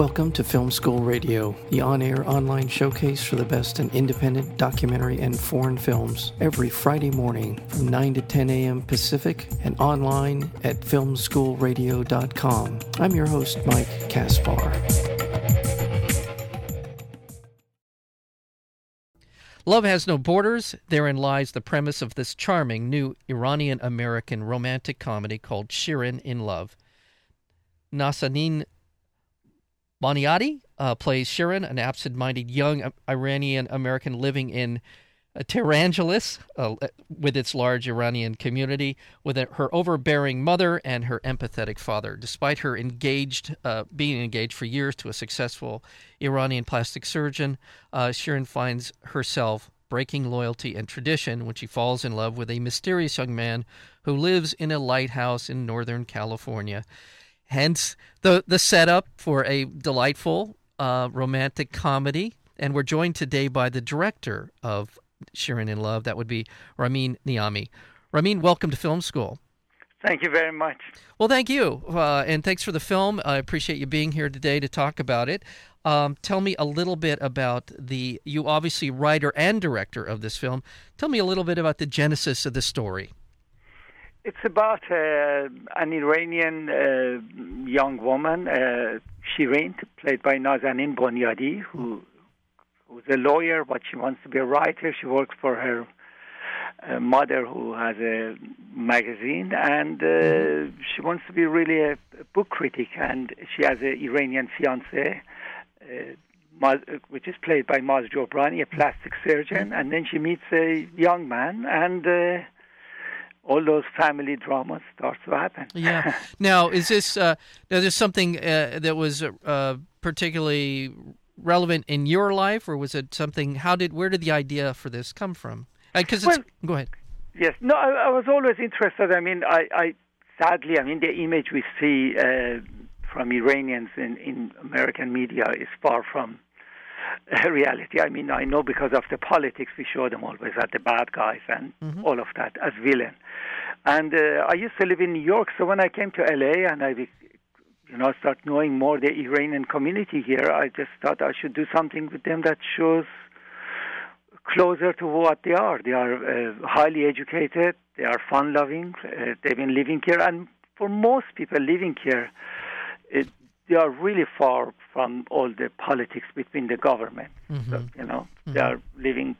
Welcome to Film School Radio, the on air online showcase for the best in independent documentary and foreign films, every Friday morning from 9 to 10 a.m. Pacific and online at filmschoolradio.com. I'm your host, Mike Kaspar. Love Has No Borders. Therein lies the premise of this charming new Iranian American romantic comedy called Shirin in Love. Nazanin Boniadi uh, plays Shirin, an absent minded young Iranian American living in uh, Tehrangeles uh, with its large Iranian community, with her overbearing mother and her empathetic father. Despite her engaged, uh, being engaged for years to a successful Iranian plastic surgeon, uh, Shirin finds herself breaking loyalty and tradition when she falls in love with a mysterious young man who lives in a lighthouse in Northern California. Hence the the setup for a delightful uh, romantic comedy. And we're joined today by the director of Shirin in Love. That would be Ramin Niami. Ramin, welcome to Film School. Thank you very much. Well, thank you, uh, and thanks for the film. I appreciate you being here today to talk about it. Um, tell me a little bit about the. You obviously writer and director of this film. Tell me a little bit about the genesis of the story. It's about uh, an Iranian uh, young woman, uh, Shirin, played by Nazanin Boniadi, who who's a lawyer, but she wants to be a writer. She works for her uh, mother, who has a magazine, and uh, mm-hmm. she wants to be really a, a book critic. And she has an Iranian fiance, uh, which is played by Maz Jobrani, a plastic surgeon. And then she meets a young man, and uh, all those family dramas start to happen. yeah. Now, is this uh, now there's something uh, that was uh, particularly relevant in your life, or was it something? How did where did the idea for this come from? Because well, go ahead. Yes. No, I, I, was always interested. I mean, I, I sadly, I mean, the image we see uh, from Iranians in, in American media is far from reality. I mean, I know because of the politics we show them always as the bad guys and mm-hmm. all of that as villain. And uh, I used to live in New York, so when I came to LA and I, you know, start knowing more the Iranian community here, I just thought I should do something with them that shows closer to what they are. They are uh, highly educated. They are fun-loving. Uh, they've been living here, and for most people living here, it, they are really far from all the politics between the government. Mm-hmm. So, you know, mm-hmm. they are living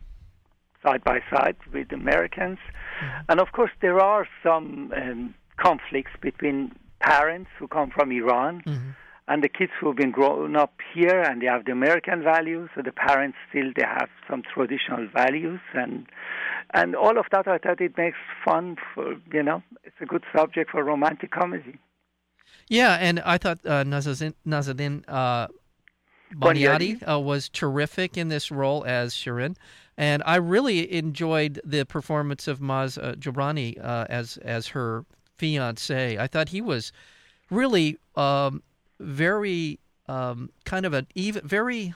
side by side with Americans. Mm-hmm. And of course, there are some um, conflicts between parents who come from Iran mm-hmm. and the kids who have been grown up here and they have the American values. So the parents still they have some traditional values and and all of that. I thought it makes fun for you know it's a good subject for romantic comedy. Yeah, and I thought uh, Nazanin uh, Boniadi uh, was terrific in this role as Shirin, and I really enjoyed the performance of Maz uh, Jobrani uh, as as her fiance. I thought he was really um, very um, kind of a even very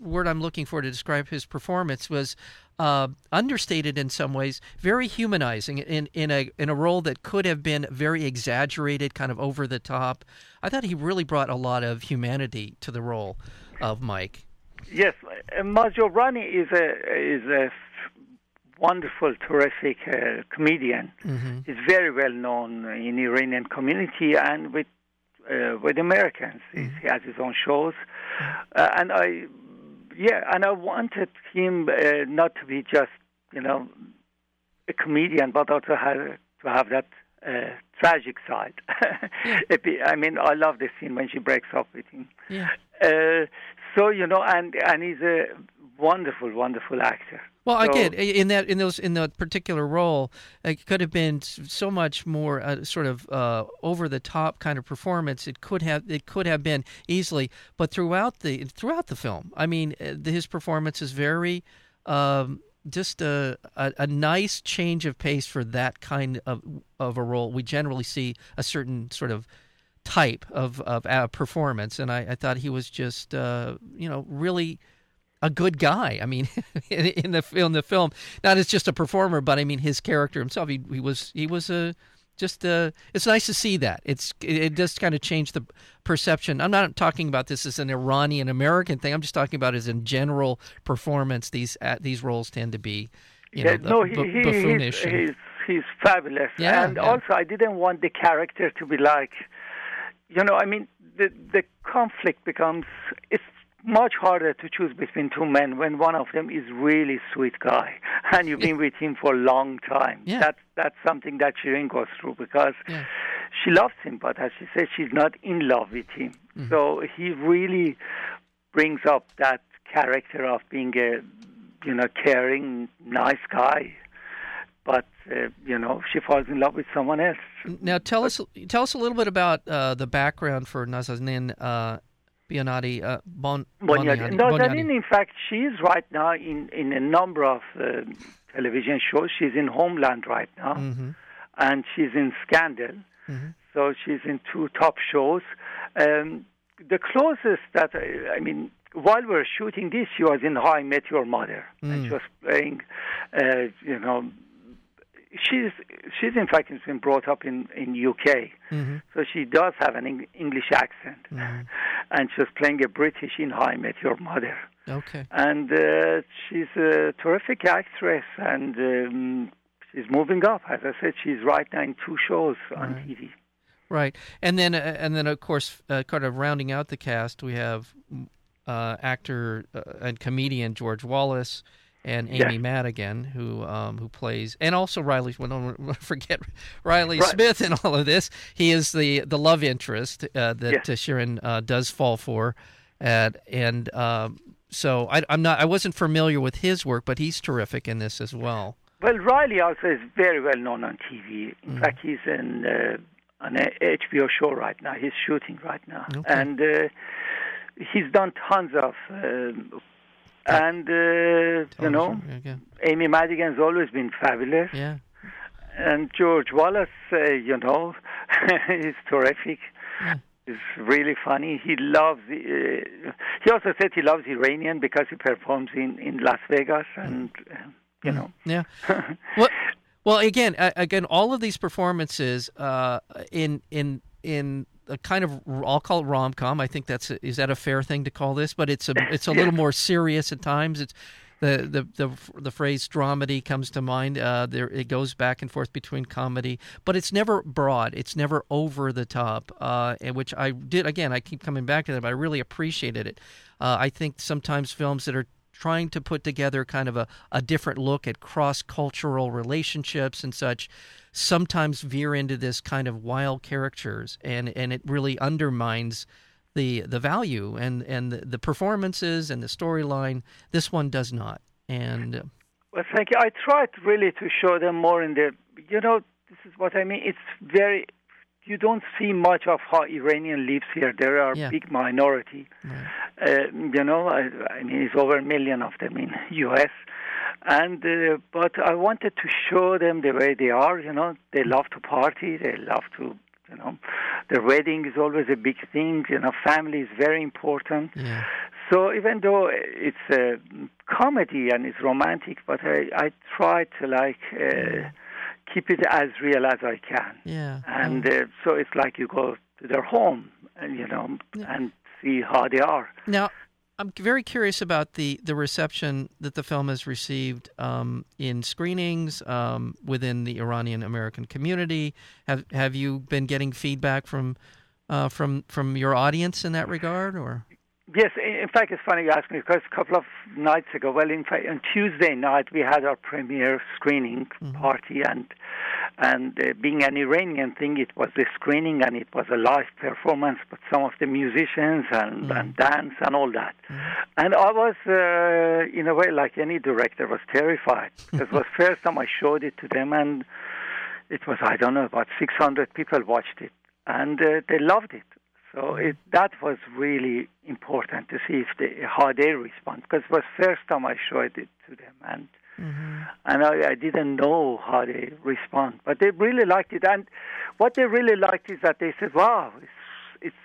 word I'm looking for to describe his performance was uh, understated in some ways, very humanizing in in a in a role that could have been very exaggerated, kind of over the top. I thought he really brought a lot of humanity to the role of Mike. Yes, Maz Jobrani is a is a wonderful, terrific uh, comedian. Mm-hmm. He's very well known in Iranian community and with uh, with Americans. Mm-hmm. He has his own shows, uh, and I, yeah, and I wanted him uh, not to be just you know a comedian, but also have, to have that uh, tragic side. I mean, I love the scene when she breaks up with him. Yeah. Uh, so you know, and and he's a wonderful, wonderful actor. Well, so, again, in that in those in that particular role, it could have been so much more uh, sort of uh, over the top kind of performance. It could have it could have been easily, but throughout the throughout the film, I mean, uh, his performance is very. Um, just a, a, a nice change of pace for that kind of of a role. We generally see a certain sort of type of of uh, performance, and I, I, thought he was just uh, you know really a good guy. I mean, in, the in the film, not as just a performer, but I mean his character himself. He, he was he was a just uh, it's nice to see that. It's it, it does kind of change the perception. I'm not talking about this as an Iranian American thing. I'm just talking about as in general performance. These uh, these roles tend to be, you yeah, know, no, he, buffoonish. he's, he's, he's fabulous. Yeah, and yeah. also, I didn't want the character to be like, you know, I mean, the the conflict becomes it's much harder to choose between two men when one of them is really sweet guy and you've been with him for a long time. Yeah. That's that's something that Shirin goes through because Yeah. she loves him, but as she says, she's not in love with him. Mm-hmm. So he really brings up that character of being a you know caring, nice guy, but uh, you know she falls in love with someone else. Now tell us tell us a little bit about uh, the background for Nazanin uh, Bionati uh, Bon No, Bonyadi. Zanine, in fact, she's right now in, in a number of uh, television shows. She's in Homeland right now, Mhm. and she's in Scandal. Mhm. So she's in two top shows. Um, the closest that, I, I mean, while we were shooting this, she was in How I Met Your Mother, and she was playing, uh, you know, she's she's in fact has been brought up in in UK, Mhm. so she does have an Eng- English accent, and she was playing a British in How I Met Your Mother, Okay. and uh, she's a terrific actress, and um, she's moving up. As I said, she's right now in two shows on TV. Right, and then uh, and then of course, uh, kind of rounding out the cast, we have uh, actor uh, and comedian George Wallace and Amy Yeah. Madigan, who um, who plays, and also Riley. Well, don't forget Riley Right. Smith in all of this. He is the the love interest uh, that Yeah. uh, Sharon uh, does fall for, and and um, so I, I'm not I wasn't familiar with his work, but he's terrific in this as well. Well, Riley also is very well known on TV. In Mm. fact, he's in uh, on a HBO show right now. He's shooting right now, Okay. and uh, he's done tons of. And uh, you know, yeah, Amy Madigan's always been fabulous, yeah. and George Wallace, uh, you know, he's terrific. Yeah. He's really funny. He loves. Uh, he also said he loves Iranian because he performs in in Las Vegas, and uh, you know. Yeah. well, well, again, again, all of these performances uh, in in in a kind of I'll call it rom com. I think that's a, is that a fair thing to call this? But it's a it's a little more serious at times. It's the the the, the phrase dramedy comes to mind. Uh, there it goes back and forth between comedy, but it's never broad. It's never over the top. Uh, and which I did again. I keep coming back to that. But I really appreciated it. Uh, I think sometimes films that are trying to put together kind of a, a different look at cross cultural relationships and such sometimes veer into this kind of wild characters and, and it really undermines the the value and, and the, the performances and the storyline. This one does not. And uh, Well, thank you. I tried really to show them more in the, you know, this is what I mean. It's very, you don't see much of how Iranian lives here. There are Yeah. big minority. Uh, you know, I, I mean, it's over a million of them in U.S. And uh, but I wanted to show them the way they are. You know, they love to party. They love to, you know, the wedding is always a big thing. You know, family is very important. yeah, So even though it's a comedy and it's romantic, but I, I try to like uh, keep it as real as I can. yeah, And uh, so it's like you go to their home and you know and see how they are. Now, I'm very curious about the, the reception that the film has received um, in screenings um, within the Iranian American community. Have have you been getting feedback from uh, from from your audience in that regard, or Yes, in fact, it's funny you ask me because a couple of nights ago, well, in fact, on Tuesday night we had our premiere screening party, and and uh, being an Iranian thing, it was a screening and it was a live performance, but some of the musicians and, and dance and all that. And I was, uh, in a way, like any director, was terrified. it was first time I showed it to them, and it was I don't know about 600 people watched it, and uh, they loved it. So it, that was really important to see if they, how they respond because it was first time I showed it to them and and I, I didn't know how they respond, but they really liked it. And what they really liked is that they said, "Wow, it's, it's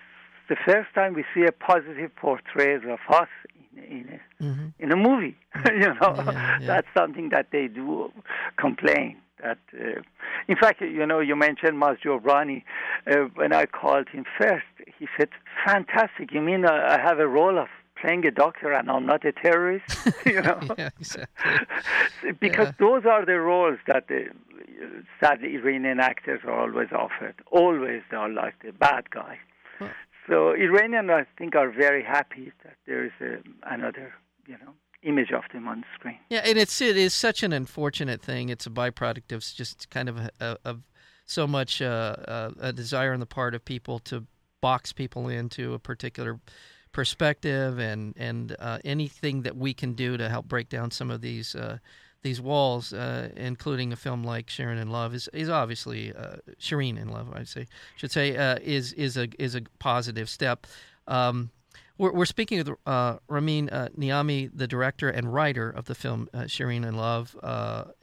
the first time we see a positive portrayal of us in, in a in a movie." you know, Yeah, yeah. that's something that they do complain That, uh, in fact, you know, you mentioned Maz Jobrani. Uh, when I called him first, he said, "Fantastic! You mean I have a role of playing a doctor and I'm not a terrorist?" you know, yeah, exactly. because yeah. those are the roles that the sadly Iranian actors are always offered. Always, they are like the bad guy. Well, so Iranians, I think, are very happy that there is a, another, you know, image of them on the screen. Yeah, and it's it is such an unfortunate thing. It's a byproduct of just kind of a, of so much uh, uh, a desire on the part of people to box people into a particular perspective, and and uh, anything that we can do to help break down some of these uh, these walls, uh, including a film like Shirin in Love, is is obviously uh, Shireen in Love. I'd say should say uh, is is a is a positive step. Um, we're, we're, speaking with uh, Ramin uh, Niami, the director and writer of the film uh, Shireen in Love,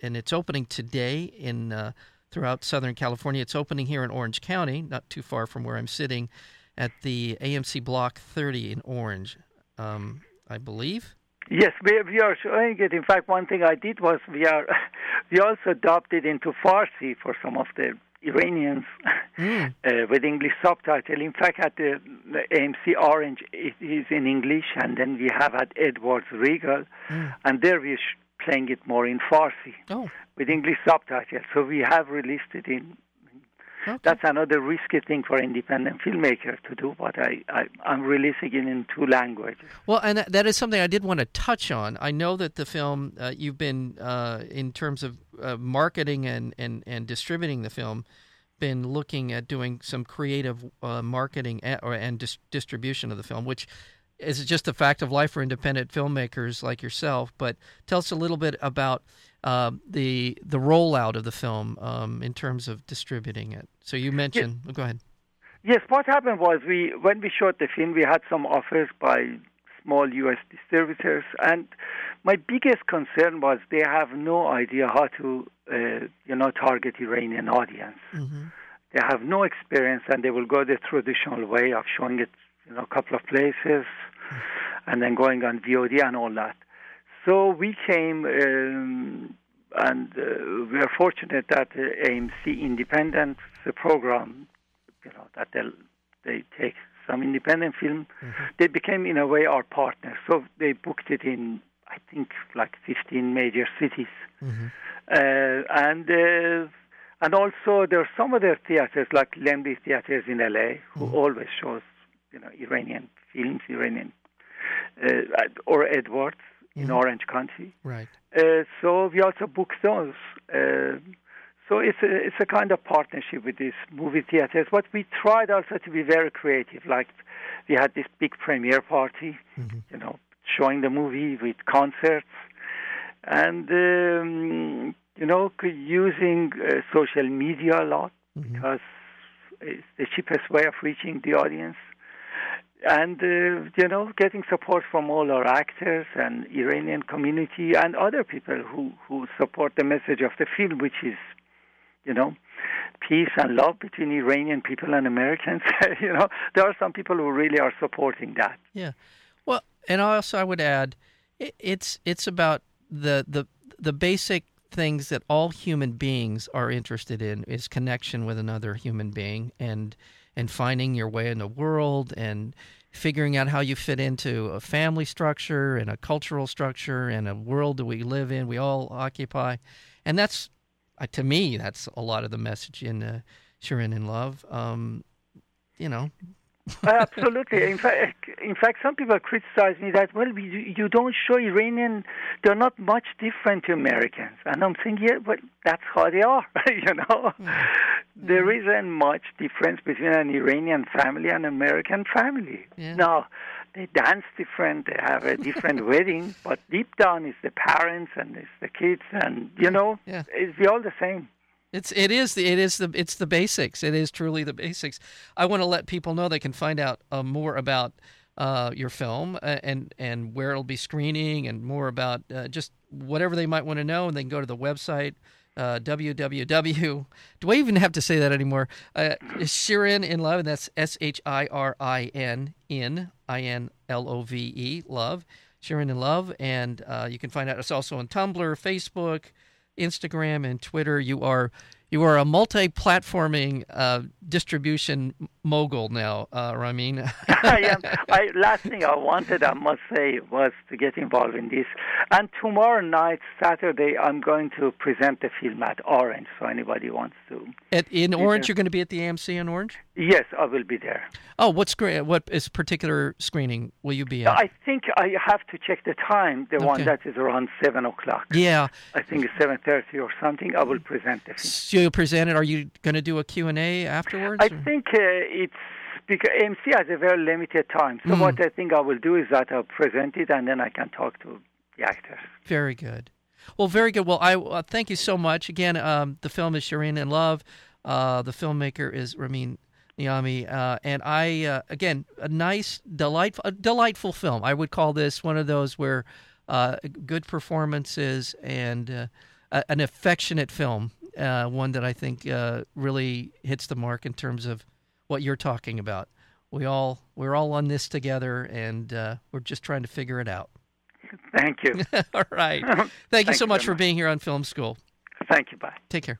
and it's opening today in throughout Southern California. It's opening here in Orange County, not too far from where I'm sitting, at the AMC Block 30 in Orange, um, I believe. Yes, we, we are showing it. In fact, one thing I did was we are we also adopted into Farsi for some of the Iranians mm. uh, with English subtitle. In fact, at the, the, AMC Orange, it is in English, and then we have at Edwards Regal, mm. and there we're playing it more in Farsi oh. with English subtitles. So we have released it in Okay. That's another risky thing for independent filmmaker to do, but I, I, am releasing it in two languages. Well, and that is something I did want to touch on. I know that the film, uh, you've been, uh, in terms of uh, marketing and, and, and distributing the film, been looking at doing some creative uh, marketing and, or, and dis- distribution of the film, which is it just a fact of life for independent filmmakers like yourself. But tell us a little bit about uh, the the rollout of the film um, in terms of distributing it. So you mentioned. Yes. Oh, go ahead. Yes, what happened was we when we shot the film, we had some offers by small U.S. distributors, and my biggest concern was they have no idea how to, uh, you know, target Iranian audience. Mm-hmm. They have no experience, and they will go the traditional way of showing it, you know, a couple of places, and then going on VOD and all that. So we came, um, and uh, we are fortunate that uh, AMC Independent, the program, you know, that they they take some independent film. Mm-hmm. They became, in a way, our partner. So they booked it in, I think, like 15 major cities, mm-hmm. uh, and. Uh, and also, there are some other theaters like Laemmle Theaters in LA, who mm-hmm. always shows, you know, Iranian films, Iranian, uh, or Edwards in mm-hmm. Orange County. Right. Uh, so we also book those. Uh, so it's a, it's a kind of partnership with these movie theaters. But we tried also to be very creative. Like we had this big premiere party, mm-hmm. you know, showing the movie with concerts, and um, you know, using uh, social media a lot mm-hmm. because it's the cheapest way of reaching the audience and uh, you know getting support from all our actors and Iranian community and other people who who support the message of the film, which is you know peace and love between Iranian people and Americans. you know there are some people who really are supporting that. Yeah, well, and also I would add, it's it's about the the the basic things that all human beings are interested in is connection with another human being and and finding your way in the world and figuring out how you fit into a family structure and a cultural structure and a world that we live in, we all occupy. And that's, uh, to me, that's a lot of the message in uh, Shirin in Love. Um, you know, Absolutely. In fact, in fact, some people criticize me that well, you, you don't show Iranian. They're not much different to Americans, and I'm saying, yeah, but that's how they are. you know, mm. there isn't much difference between an Iranian family and an American family. Yeah. Now, they dance different, they have a different wedding, but deep down it's the parents and it's the kids, and you know, yeah. it's we all the same. It's it is the it is the it's the basics. It is truly the basics. I want to let people know they can find out uh, more about uh, your film uh, and and where it'll be screening and more about uh, just whatever they might want to know. And they can go to the website uh, www. Do I even have to say that anymore? Uh, Shirin in Love, and that's S H I R I N in I N L O V E Love. Shirin in Love, and uh, you can find out. It's also on Tumblr, Facebook Instagram and Twitter. You are you are a multi-platforming uh, distribution mogul now, uh, Ramin. I am. I, last thing I wanted, I must say, was to get involved in this. And tomorrow night, Saturday, I'm going to present the film at Orange. So anybody wants to. At, in Orange, you're going to be at the AMC in Orange. Yes, I will be there. Oh, what screen? What is particular screening will you be at? I think I have to check the time. The okay. one that is around seven o'clock. Yeah, I think it's seven thirty or something. I will present the film. So you'll present it. Are you going to do a Q and A afterwards? I or? think uh, it's because AMC has a very limited time. So mm. what I think I will do is that I'll present it and then I can talk to the actors. Very good. Well, very good. Well, I uh, thank you so much. Again, um, the film is Shirin in Love. Uh, the filmmaker is Ramin Niami, uh, and I uh, again a nice, delightful, a delightful film. I would call this one of those where uh, good performances and uh, an affectionate film. Uh, one that I think uh, really hits the mark in terms of what you're talking about. We all we're all on this together, and we're just trying to figure it out. Thank you. all right. Thank, Thank you so much for being here on Film School. Thank you. Bye. Take care.